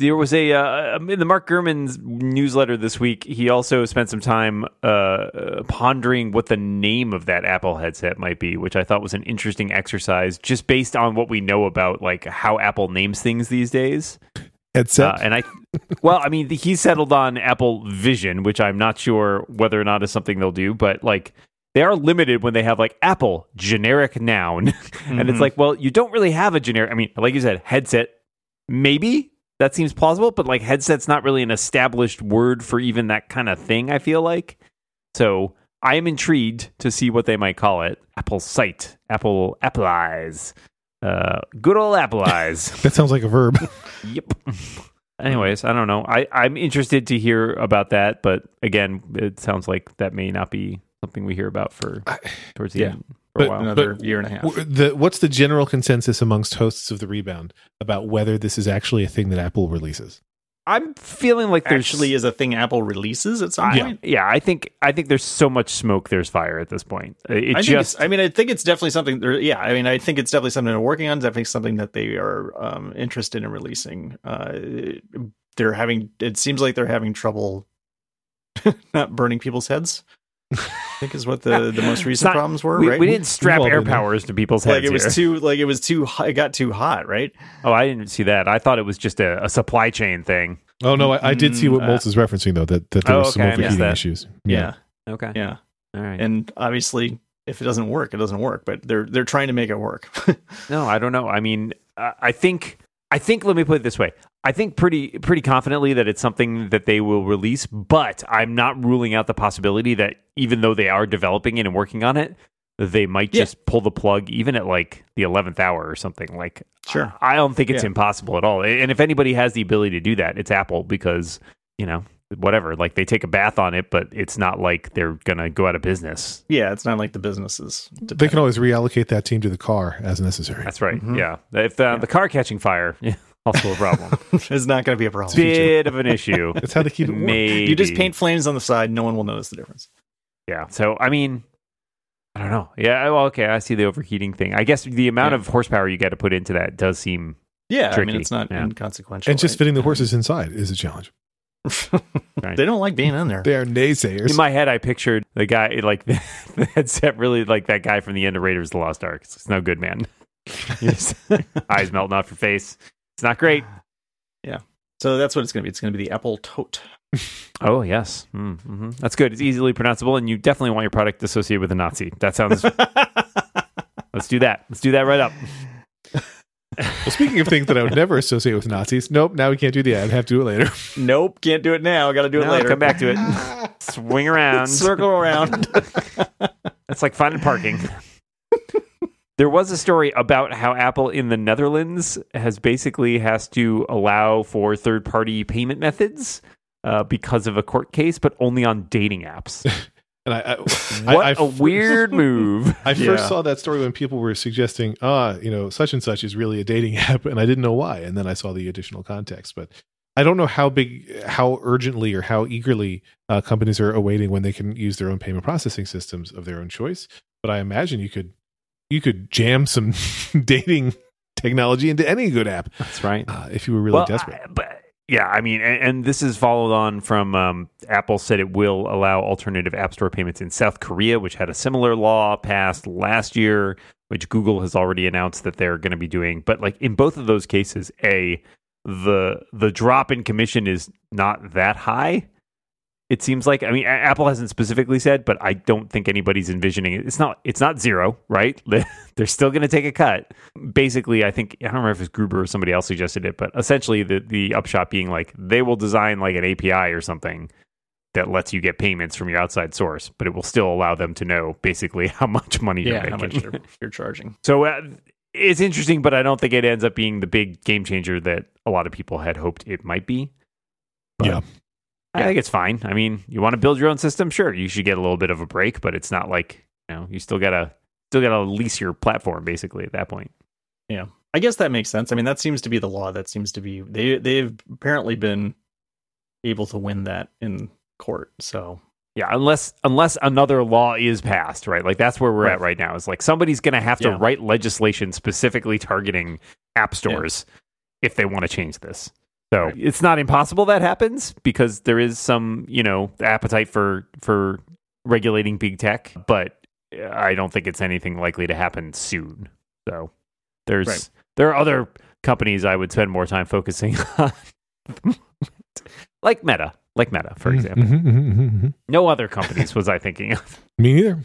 S2: There was a uh, in the Mark Gurman's newsletter this week. He also spent some time uh, uh, pondering what the name of that Apple headset might be, which I thought was an interesting exercise, just based on what we know about like how Apple names things these days.
S3: Headset.
S2: Uh, and I, well, I mean, he settled on Apple Vision, which I'm not sure whether or not is something they'll do, but like they are limited when they have like Apple generic noun, *laughs* and it's
S1: Mhm.
S2: like, well, you don't really have a generic. I mean, like you said, headset, maybe that seems plausible, but like headset's not really an established word for even that kind of thing. I feel like so. I am intrigued to see what they might call it. Apple Sight, Apple Apple Eyes, uh, good old Apple Eyes. *laughs*
S3: that sounds like a verb. *laughs*
S2: Yep. Anyways, I don't know. I, I'm interested to hear about that, but again, it sounds like that may not be something we hear about for towards the
S1: Yeah.
S2: end for a
S3: But-
S2: while.
S1: Another
S3: But-
S1: year and a half.
S3: W- the, what's the general consensus amongst hosts of the rebound about whether this is actually a thing that Apple releases?
S2: I'm feeling like there's
S1: Actually, is a thing Apple releases at some
S2: I,
S1: point.
S2: yeah, I think I think there's so much smoke, there's fire at this point. It
S1: I think
S2: just
S1: it's, I mean, I think it's definitely something. There, yeah, I mean, I think it's definitely something they're working on. Definitely something that they are um, interested in releasing. Uh, they're having. It seems like they're having trouble *laughs* not burning people's heads. I think is what the the most recent
S2: not-
S1: problems were.
S2: we,
S1: right?
S2: we didn't strap
S3: all
S2: air
S3: been there.
S2: powers to people's
S1: like
S2: heads
S1: it was
S2: here.
S1: too like it was too hot, it got too hot, right?
S2: oh, I didn't see that. I thought it was just a, a supply chain thing.
S3: Oh no, I, I did see what
S1: Mm, uh,
S3: Moltz is referencing though that, that there
S2: Oh,
S3: was some
S2: okay, I missed
S3: overheating
S2: that.
S3: issues.
S1: Yeah,
S2: Okay,
S1: yeah.
S2: all right.
S1: And obviously, if it doesn't work, it doesn't work. But they're they're trying to make it work. *laughs*
S2: No, I don't know. I mean, uh, I think I think let me put it this way. I think pretty pretty confidently that it's something that they will release, but I'm not ruling out the possibility that even though they are developing it and working on it, they might
S1: Yeah.
S2: just pull the plug even at like the 11th hour or something. Like
S1: Sure.
S2: I don't think it's
S1: Yeah.
S2: impossible at all. And if anybody has the ability to do that, it's Apple because, you know, whatever, like they take a bath on it, but it's not like they're going to go out of business.
S1: yeah, it's not like the businesses.
S3: They can always reallocate that team to the car as necessary.
S2: That's right.
S1: Mhm.
S2: Yeah. If uh, the car catching fire, *laughs* also *laughs* a problem.
S1: it's not going to be a problem.
S2: bit of an issue. *laughs*
S3: That's how they keep it warm.
S2: Maybe
S1: You just paint flames on the side. No one will notice the difference.
S2: Yeah. So I mean, I don't know. Yeah. Well, okay. I see the overheating thing. I guess the amount
S1: Yeah.
S2: of horsepower you got to put into that does seem.
S1: Yeah, I mean it's not
S2: yeah.
S1: inconsequential.
S3: And just fitting the *laughs* horses inside is a challenge.
S2: Right.
S1: they don't like being in there.
S3: They are naysayers.
S2: In my head, I pictured the guy like the headset really like that guy from the end of Raiders of the Lost Ark. It's, it's no good, man. Just- eyes melting off your face. It's not great. *sighs* Yeah.
S1: So that's what it's going to be. It's going to be the Apple Toht. *laughs*
S2: Oh yes, mm, hmm that's good. It's easily pronounceable, and you definitely want your product associated with a Nazi. That sounds. *laughs* let's do that. Let's do that right up.
S3: well, speaking of things that I would never associate with Nazis, nope, now we can't do the ad. Have to do it later. *laughs*
S1: nope, can't do it now. Got to do it
S2: No,
S1: later.
S2: Come back to it. Swing around.
S1: Circle around.
S2: That's like finding parking. There was a story about how Apple in the Netherlands has basically has to allow for third party payment methods uh, because of a court case, but only on dating apps. *laughs*
S3: And I, I, *laughs*
S2: What
S3: I, I
S2: a weird *laughs* move.
S3: I first
S1: Yeah.
S3: saw that story when people were suggesting, ah, you know, such and such is really a dating app, and I didn't know why. And then I saw the additional context, but I don't know how big, how urgently, or how eagerly uh, companies are awaiting when they can use their own payment processing systems of their own choice. But I imagine you could, you could jam some *laughs* dating technology into any good app
S2: That's right.
S3: uh, if you were really
S2: well,
S3: desperate.
S2: I- but yeah, I mean, and, and this is followed on from um, Apple said it will allow alternative App Store payments in South Korea, which had a similar law passed last year, which Google has already announced that they're going to be doing. But like in both of those cases, a the the drop in commission is not that high. It seems like I mean A- Apple hasn't specifically said, but I don't think anybody's envisioning it. It's not it's not zero, right? *laughs* They're still going to take a cut. Basically, I think I don't remember if it's Gruber or somebody else suggested it, but essentially the the upshot being like they will design like an API or something that lets you get payments from your outside source, but it will still allow them to know basically *laughs* how much money you're
S1: Yeah, how much you're, *laughs* you're charging.
S2: So uh, it's interesting, but I don't think it ends up being the big game changer that a lot of people had hoped it might be. But
S3: Yeah.
S2: I think it's fine. I mean, you want to build your own system, sure, you should get a little bit of a break, but it's not like you know you still gotta still gotta lease your platform basically at that point.
S1: Yeah, I guess that makes sense. I mean, that seems to be the law. That seems to be they they've apparently been able to win that in court. So
S2: Yeah, unless unless another law is passed, right? Like that's where we're at
S1: Right.
S2: right now. Is like somebody's going to have to
S1: Yeah.
S2: write legislation specifically targeting app stores if they want to change this. So
S1: Right.
S2: it's not impossible that happens because there is some, you know, appetite for for regulating big tech, but I don't think it's anything likely to happen soon. So there's
S1: Right.
S2: there are other companies I would spend more time focusing *laughs* on, like Meta, like Meta, for example.
S3: Mhm, mhm, mhm, mhm.
S2: No other companies was I thinking of. *laughs*
S3: Me neither.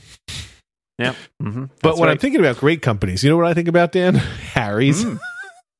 S2: Yeah. Mm-hmm.
S3: But when I'm thinking about great companies, you know what I think about, Dan? *laughs* Harry's.
S2: Mm.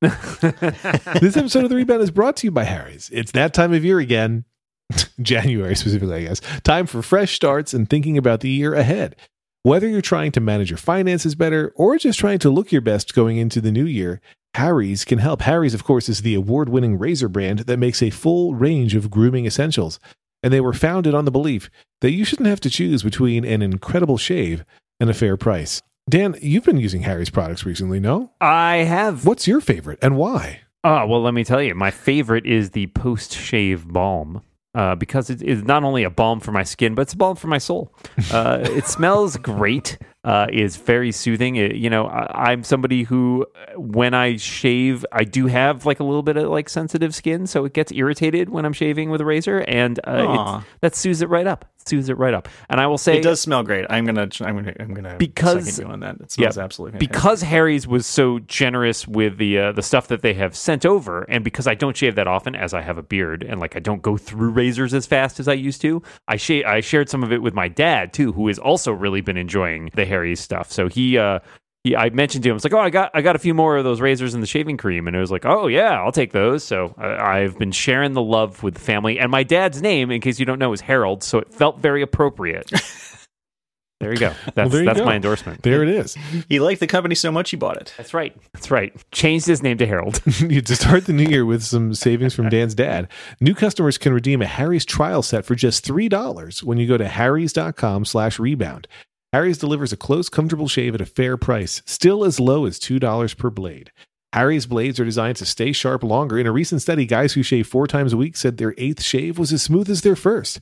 S2: *laughs*
S3: this episode of The Rebound is brought to you by Harry's. It's that time of year again, *laughs* January specifically, I guess. Time for fresh starts and thinking about the year ahead. Whether you're trying to manage your finances better or just trying to look your best going into the new year, Harry's can help. Harry's, of course, is the award winning razor brand that makes a full range of grooming essentials. And they were founded on the belief that you shouldn't have to choose between an incredible shave and a fair price. Dan, you've been using Harry's products recently, no?
S2: I have.
S3: What's your favorite and why?
S2: Oh, well, let me tell you. My favorite is the post shave balm. Uh, because it is not only a balm for my skin, but it's a balm for my soul. Uh, it smells great. Uh, is very soothing. It, you know, I, I'm somebody who, uh, when I shave, I do have like a little bit of like sensitive skin, so it gets irritated when I'm shaving with a razor, and uh, it's, that soothes it right up. Soothes it right up. And I will say,
S1: it does smell great. I'm gonna I'm gonna I'm gonna
S2: Because-
S1: on that. It smells
S2: Yeah,
S1: absolutely fantastic.
S2: because Harry's was so generous with the uh, the stuff that they have sent over, and because I don't shave that often, as I have a beard, and like I don't go through razors as fast as I used to, I sh- I shared some of it with my dad too, who has also really been enjoying the Harry's stuff. So he. Uh, he, I mentioned to him, it's like, oh, I got, I got a few more of those razors and the shaving cream, and it was like, oh yeah, I'll take those. So I, I've been sharing the love with the family, and my dad's name, in case you don't know, is Harold, so it felt very appropriate. *laughs* there you go. That's
S3: there you
S2: that's
S3: go.
S2: my endorsement.
S3: There it is.
S1: he liked the company so much he bought it.
S2: That's right. That's right. Changed his name to Harold. *laughs*
S3: you to start the new year with some savings from Dan's dad. New customers can redeem a Harry's trial set for just $3 when you go to harrys.com slash rebound. Harry's delivers a close, comfortable shave at a fair price, still as low as $2 per blade. Harry's blades are designed to stay sharp longer. In a recent study, guys who shave four times a week said their eighth shave was as smooth as their first.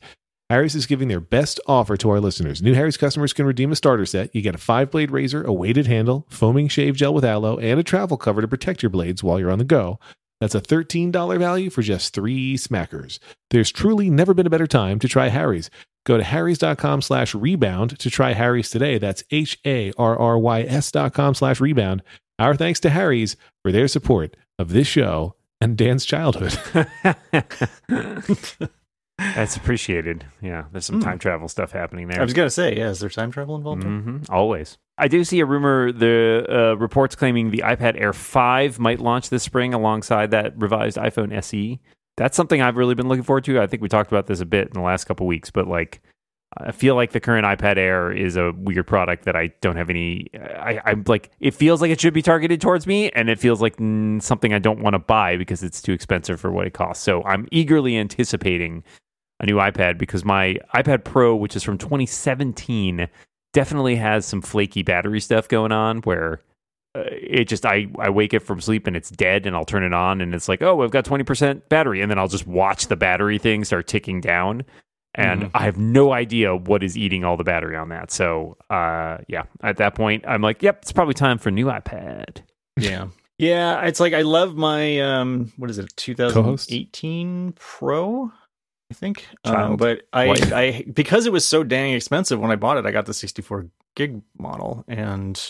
S3: Harry's is giving their best offer to our listeners. New Harry's customers can redeem a starter set. You get a five blade razor, a weighted handle, foaming shave gel with aloe, and a travel cover to protect your blades while you're on the go. That's a $13 value for just three smackers. There's truly never been a better time to try Harry's. Go to harrys.com slash rebound to try Harry's today. That's H A R R Y S dot com slash rebound. Our thanks to Harry's for their support of this show and Dan's childhood. *laughs* *laughs*
S2: That's appreciated. Yeah, there's some
S1: Hmm.
S2: time travel stuff happening there.
S1: I was gonna say, yeah, is there time travel involved? here?
S2: hmm Always. I do see a rumor. The uh, reports claiming the iPad Air 5 might launch this spring alongside that revised iPhone SE. That's something I've really been looking forward to. I think we talked about this a bit in the last couple weeks, but like, I feel like the current iPad Air is a weird product that I don't have any. I, I'm like, it feels like it should be targeted towards me, and it feels like mm, something I don't want to buy because it's too expensive for what it costs. So I'm eagerly anticipating a new iPad because my iPad Pro, which is from 2017, definitely has some flaky battery stuff going on where it just I, I wake up from sleep and it's dead and I'll turn it on and it's like oh I've got 20% battery and then I'll just watch the battery thing start ticking down and
S1: Mhm.
S2: I have no idea what is eating all the battery on that so uh yeah at that point I'm like yep it's probably time for a new iPad
S1: Yeah. *laughs* Yeah, it's like I love my um what is it, 2018 Pro? I think. Um, but I? I because it was so dang expensive when I bought it, I got the 64 gig model and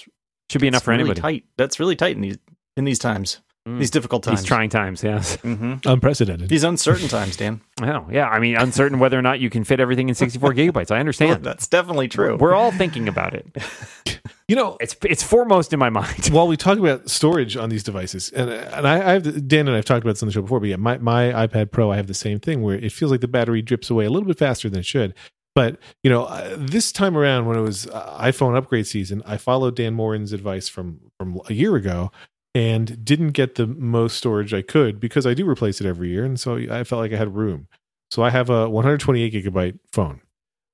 S2: Should be enough for
S1: really
S2: anybody.
S1: tight. That's really tight in these in these times.
S2: Mm.
S1: These difficult times.
S2: These trying times, yes.
S1: hmm
S3: Unprecedented.
S1: These uncertain times, Dan. *laughs*
S2: Oh, yeah. I mean, uncertain whether or not you can fit everything in 64 *laughs* gigabytes. I understand.
S1: That's definitely true.
S2: We're all thinking about it. *laughs*
S3: You know,
S2: It's it's foremost in my mind.
S3: while we talk about storage on these devices, and and I, I have Dan and I've talked about this on the show before, but yeah, my my iPad Pro, I have the same thing where it feels like the battery drips away a little bit faster than it should. But you know, uh, this time around when it was uh, iPhone upgrade season, I followed Dan Moren's advice from from a year ago and didn't get the most storage I could because I do replace it every year, and so I felt like I had room. So I have a 128 gigabyte phone.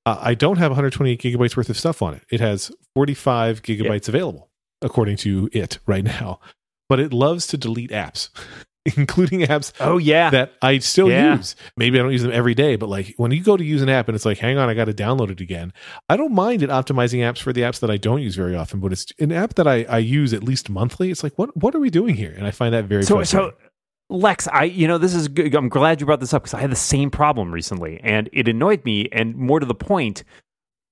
S3: Uh, I don't have 128 gigabytes worth of stuff on it. It has 45 gigabytes available, according to it right *laughs* now. But it loves to delete apps, *laughs* *laughs* including apps
S2: Oh, yeah.
S3: that I still
S2: Yeah.
S3: use. Maybe I don't use them every day, but like when you go to use an app and it's like, hang on, I got to download it again. I don't mind it optimizing apps for the apps that I don't use very often, but it's an app that I, I use at least monthly. It's like, what what are we doing here? And I find that very
S2: so
S3: frustrating.
S2: so Lex, I you know this is good. I'm glad you brought this up because I had the same problem recently, and it annoyed me. And more to the point,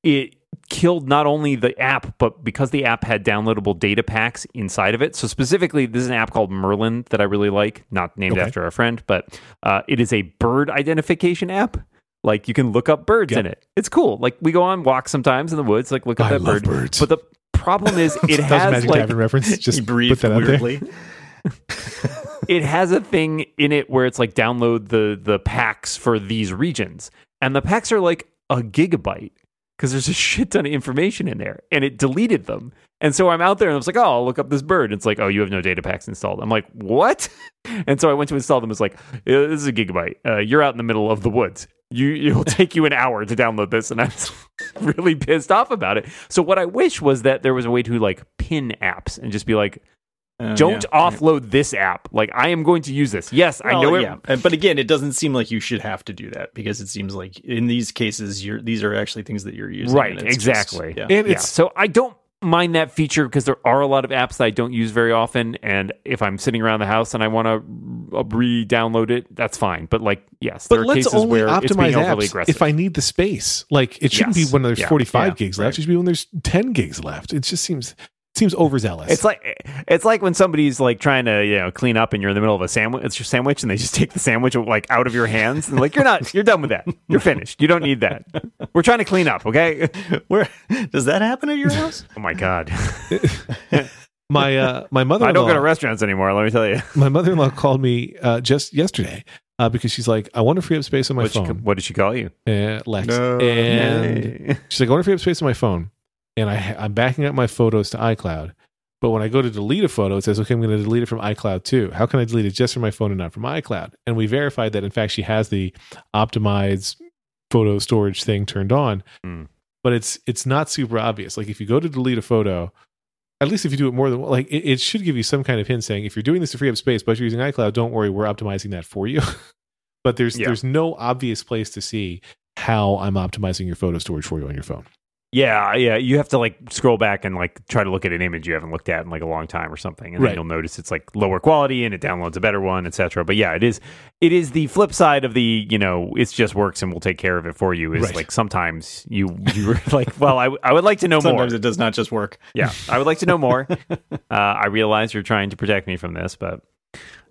S2: it killed not only the app, but because the app had downloadable data packs inside of it. So specifically, this is an app called Merlin that I really like, not named
S3: Okay.
S2: after our friend, but uh, it is a bird identification app. Like you can look up birds
S3: Yep.
S2: in it. It's cool. Like we go on walks sometimes in the woods, like look up
S3: I
S2: that
S3: love
S2: bird.
S3: birds.
S2: But the problem is, *laughs* it
S3: that was a
S2: has
S3: Magic
S2: like
S3: reference. *laughs* Just put
S1: breathe
S3: that out there. *laughs*
S2: it has a thing in it where it's like download the the packs for these regions and the packs are like a gigabyte because there's a shit ton of information in there and it deleted them. And so i'm out there and i was like oh i'll look up this bird. And it's like oh you have no data packs installed. I'm like what? *laughs* And so i went to install them. It's like "Uh, this is a gigabyte. Uh, you're out in the middle of the woods. You *laughs* it'll take you an hour to download this. And I'm *laughs* really pissed off about it. So what i wish was that there was a way to like pin apps and just be like
S1: Uh,
S2: don't
S1: yeah.
S2: offload this app. Like I am going to use this. Yes, I
S1: Well,
S2: know it.
S1: yeah. But again, it doesn't seem like you should have to do that because it seems like in these cases, you're these are actually things that you're using.
S2: Right,
S1: and
S2: exactly.
S1: Just, yeah.
S3: And
S2: Yeah. So I don't mind that feature because there are a lot of apps that I don't use very often, and if I'm sitting around the house and I want to re-download it, that's fine. But like, yes,
S3: But
S2: there
S3: let's
S2: cases
S3: only
S2: where it's being
S3: optimize apps
S2: aggressive.
S3: if I need the space. Like it shouldn't
S2: Yes.
S3: be when there's
S2: Yeah.
S3: 45
S2: Yeah.
S3: gigs left.
S2: Right.
S3: It should be when there's 10 gigs left. It just seems seems overzealous.
S2: It's like it's like when somebody's like trying to you know clean up and you're in the middle of a sandwich. It's your sandwich, and they just take the sandwich like out of your hands and like you're not you're done with that. You're finished. You don't need that. We're trying to clean up, okay? *laughs*
S1: Where does that happen at your house?
S2: Oh my god, *laughs*
S3: my uh my mother
S2: I don't go to restaurants anymore. Let me tell you. *laughs*
S3: my mother-in-law called me uh, just yesterday uh, because she's like, I want to free up space on my
S2: What, she,
S3: phone,
S2: what did she call you?
S3: uh, Lex,
S1: No.
S3: and
S2: Hey.
S3: she's like, I want to free up space on my phone, and I I'm backing up my photos to iCloud. But when I go to delete a photo, it says, okay, I'm going to delete it from iCloud too. How can I delete it just from my phone and not from iCloud? And we verified that, in fact, she has the optimized photo storage thing turned on.
S2: Hmm.
S3: But it's it's not super obvious. Like if you go to delete a photo, at least if you do it more than like it, it should give you some kind of hint saying if you're doing this to free up space, but you're using iCloud, don't worry, we're optimizing that for you. *laughs* but there's
S2: Yeah.
S3: there's no obvious place to see how I'm optimizing your photo storage for you on your phone.
S2: Yeah, yeah. You have to like scroll back and like try to look at an image you haven't looked at in like a long time or something, and
S3: Right.
S2: then you'll notice it's like lower quality and it downloads a better one, etc. But yeah, it is it is the flip side of the you know it's just works and we'll take care of it for you. Is
S3: Right.
S2: like sometimes you you're *laughs* like, well, I I would like to know
S1: Sometimes
S2: more.
S1: it does not just work.
S2: Yeah, I would like to know more. *laughs* uh, I realize you're trying to protect me from this, but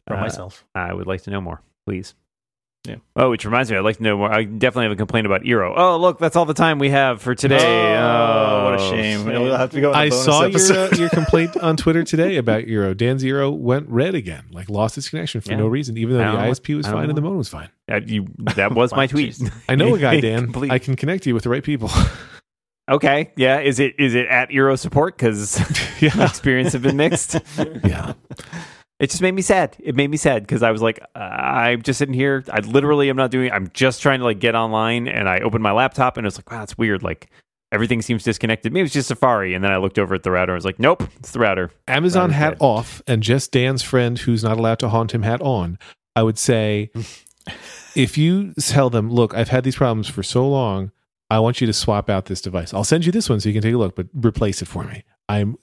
S1: For
S2: uh,
S1: myself.
S2: I would like to know more, please.
S1: Yeah.
S2: Oh, which reminds me, I'd like to know more. I definitely have a complaint about Eero. Oh, look, that's all the time we have for today.
S1: Oh, what a shame. We'll have to go. on a
S3: I
S1: bonus
S3: saw your uh, your *laughs* complaint on Twitter today about Eero. Dan Zero went red again, like lost its connection for
S2: Yeah.
S3: no reason, even though the ISP was fine and the modem was fine.
S2: Uh, you, that was my *laughs* tweet. *laughs*
S3: I know a guy, Dan. I can connect you with the right people.
S2: okay, yeah. Is it is it at Eero support? Because my
S3: yeah,
S2: experience have been mixed.
S3: yeah.
S2: It just made me sad. It made me sad because I was like, uh, I'm just sitting here. I literally am not doing. I'm just trying to like get online, and I opened my laptop, and it's like, wow, that's weird. Like everything seems disconnected. Maybe it's just Safari, and then I looked over at the router. and I was like, nope, it's the router.
S3: Amazon
S2: Router's
S3: hat
S2: dead.
S3: off and just Dan's friend who's not allowed to haunt him hat on. I would say *laughs* if you tell them, look, I've had these problems for so long, I want you to swap out this device. I'll send you this one so you can take a look, but replace it for me. I'm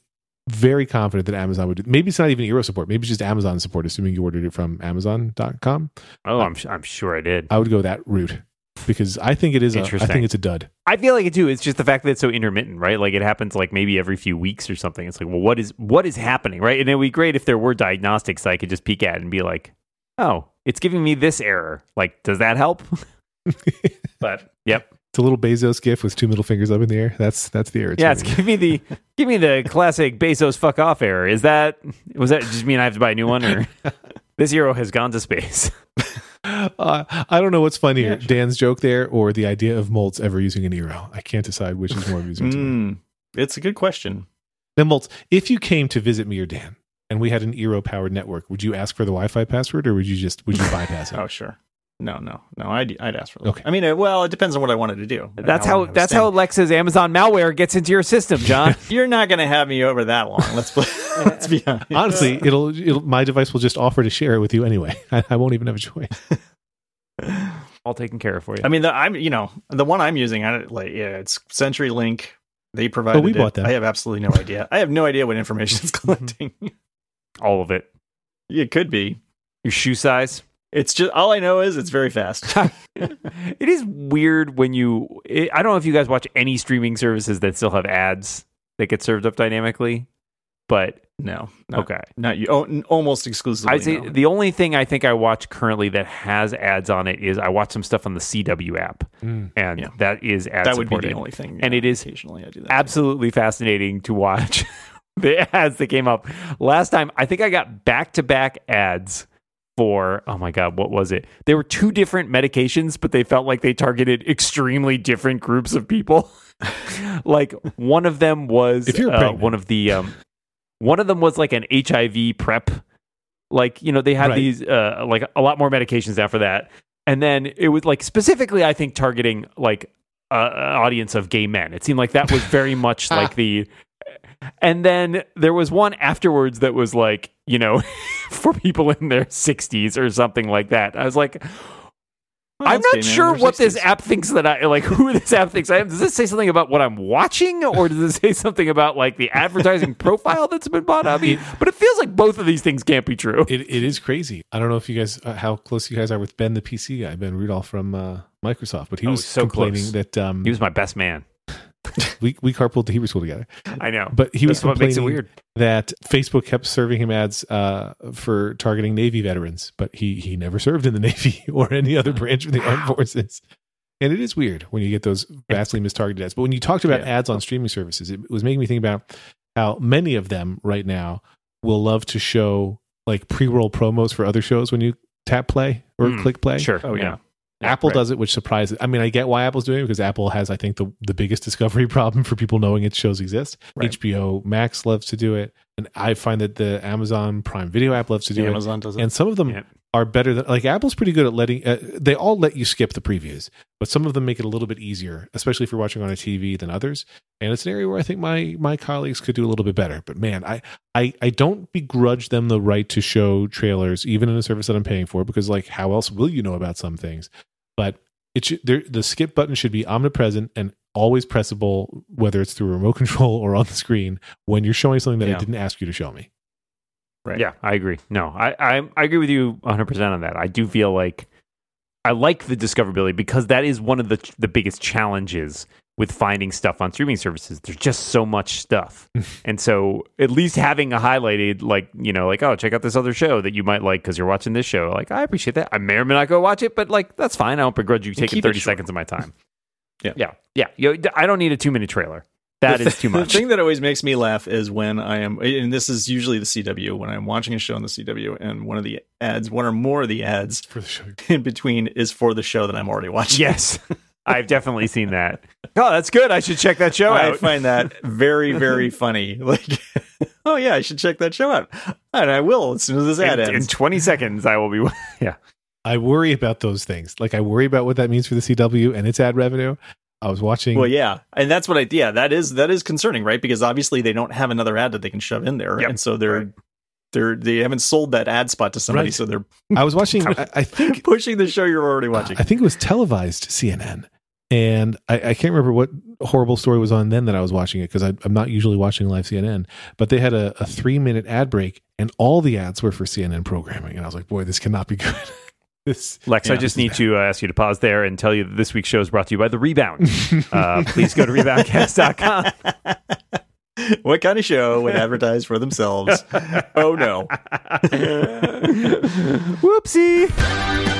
S3: very confident that Amazon would. Maybe it's not even Eero support. Maybe it's just Amazon support, assuming you ordered it from Amazon.com.
S2: Oh, I'm I'm sure I did.
S3: I would go that route because I think it is. A, I think it's a dud.
S2: I feel like it too. It's just the fact that it's so intermittent, right? Like it happens like maybe every few weeks or something. It's like, well, what is what is happening, right? And it would be great if there were diagnostics I could just peek at and be like, oh, it's giving me this error. Like, does that help? *laughs* but yep,
S3: It's a little Bezos gif with two middle fingers up in the air. That's that's the error.
S2: yeah, it's give me the *laughs* give me the classic Bezos fuck off error. Is that was that just mean I have to buy a new one or *laughs* this hero has gone to space? *laughs*
S3: Uh, I don't know what's funnier,
S1: Yeah, sure.
S3: Dan's joke there, or the idea of Moltz ever using an Eero. I can't decide which is more amusing to me.
S1: Mm, it's a good question.
S3: Now, Moltz, if you came to visit me or Dan, and we had an Eero powered network, would you ask for the Wi-Fi password, or would you just would you bypass it?
S1: Oh, sure. No, no, no. I'd I'd ask for that.
S3: Okay.
S1: I mean, well, it depends on what I wanted to do.
S2: That's
S1: I
S2: how that's
S1: spend.
S2: how Alexa's Amazon malware gets into your system, John. *laughs*
S1: You're not going to have me over that long. Let's play, *laughs* let's be honest.
S3: Honestly, it'll, it'll my device will just offer to share it with you anyway. *laughs* I, I won't even have a choice.
S2: All taken care of for you.
S1: I mean, the, I'm you know the one I'm using. I don't- like yeah, it's CenturyLink. They provided.
S3: Oh, we
S1: it.
S3: bought that.
S1: I have absolutely no idea. I have no idea what information it's mm-hmm. collecting.
S2: All of it.
S1: it could be.
S2: Your shoe size.
S1: It's just all I know is it's very fast. *laughs*
S2: it is weird when you. It, I don't know if you guys watch any streaming services that still have ads that get served up dynamically, but
S1: no, not,
S2: okay.
S1: not you. Oh, almost exclusively.
S2: I'd say
S1: no.
S2: the only thing I think I watch currently that has ads on it is I watch some stuff on the CW app, hmm. and
S1: Yeah.
S2: that is ad
S1: that would be the only thing.
S2: And it is
S1: occasionally I do that.
S2: Absolutely fascinating to watch *laughs* the ads that came up last time. I think I got back to back ads for oh my god, what was it? They were two different medications, but they felt like they targeted extremely different groups of people. *laughs* like one of them was
S3: If you're
S2: uh, one of the um, one of them was like an HIV prep. Like you know they had
S3: Right.
S2: these uh, like a lot more medications after that, and then it was like specifically I think targeting like uh, an audience of gay men. It seemed like that was very much *laughs* like the. And then there was one afterwards that was like, you know, *laughs* for people in their 60s or something like that. I was like,
S1: Well,
S2: I'm not sure what this app thinks that I like. Who this app thinks I am? Does this say something about what I'm watching, or does it say something about like the advertising *laughs* profile that's been bought of me? But it feels like both of these things can't be true.
S3: It, it is crazy. I don't know if you guys uh, how close you guys are with Ben, the PC guy, Ben Rudolph from uh, Microsoft, but he
S2: Oh,
S3: was
S2: so
S3: complaining
S2: close.
S3: that um,
S2: He was my best man. *laughs*
S3: we we carpooled to Hebrew school together.
S2: I know.
S3: But he was
S2: That's what makes it weird.
S3: that Facebook kept serving him ads uh, for targeting Navy veterans, but he he never served in the *laughs* Navy or any other branch of the armed forces. And it is weird when you get those vastly mistargeted ads. But when you talked about
S1: Yeah.
S3: ads on streaming services, it was making me think about how many of them right now will love to show like pre-roll promos for other shows when you tap play or
S2: Mm,
S3: click play.
S2: Sure.
S1: Oh yeah.
S3: Apple
S2: right.
S3: does it, which surprises. I mean, I get why Apple's doing it because Apple has, I think, the the biggest *laughs* discovery problem for people knowing its shows exist.
S1: Right.
S3: HBO Max loves to do it, and I find that the Amazon Prime Video app loves to do it.
S1: Amazon does
S3: it. And some of them
S2: Yeah.
S3: are better than like Apple's pretty good at letting. Uh, they all let you skip the previews, but some of them make it a little bit easier, especially if you're watching on a TV than others. And it's an area where I think my my colleagues could do a little bit better. But man, I I I don't begrudge them the right to show trailers, even in a service that I'm paying for, because like how else will you know about some things? But it should there, the skip button should be omnipresent and always pressable, whether it's through a remote *laughs* control or on the screen when you're showing something that I didn't ask you to show me.
S1: right.
S2: Yeah, I agree. No, I, I I agree with you 100 percent on that. I do feel like I like the discoverability because that is one of the the biggest challenges with finding stuff on streaming services. There's just so much stuff, *laughs* and so at least having a highlighted like you know like oh check out this other show that you might like because you're watching this show. Like I appreciate that. I may or may not go watch it, but like that's fine. I don't begrudge you taking 30 seconds of my time. *laughs*
S1: Yeah.
S2: yeah, yeah. You, I don't need a two minute trailer. That
S1: The
S2: is too *laughs* much.
S1: The thing that always makes me laugh is when I am, and this is usually the CW, when I'm watching a show on the CW and one of the ads, one or more of the ads
S3: the
S1: in between is for the show that I'm already watching.
S2: yes, I've definitely seen that. Oh, that's good. I should check that show
S1: I
S2: out.
S1: find that very, very *laughs* funny. Like, *laughs* oh yeah, I should check that show out, and I will as soon as this ad
S2: in, in 20 seconds i will be *laughs* yeah
S3: I worry about those things. Like I worry about what that means for the CW and its ad revenue. I was watching.
S1: Well, yeah, and that's what I yeah that is that is concerning, right? Because obviously they don't have another ad that they can shove in there,
S2: Yep.
S1: and so they're
S2: Right.
S1: they're they haven't sold that ad spot to somebody,
S3: Right.
S1: so they're
S3: I was watching. I, I think
S1: pushing the show you're already watching.
S3: I think it was televised CNN, and I, I can't remember what horrible story was on then that I was watching it because I'm not usually watching live CNN. But they had a, a three minute ad break, and all the ads were for CNN programming, and I was like, boy, this cannot be good. *laughs* this
S2: Lex,
S3: yeah,
S2: I just need
S3: bad.
S2: to uh, ask you to pause there and tell you that this week's show is brought to you by The Rebound. uh, please go to reboundcast.com. *laughs*
S1: what kind of show would advertise for themselves? oh no. *laughs*
S2: Whoopsie.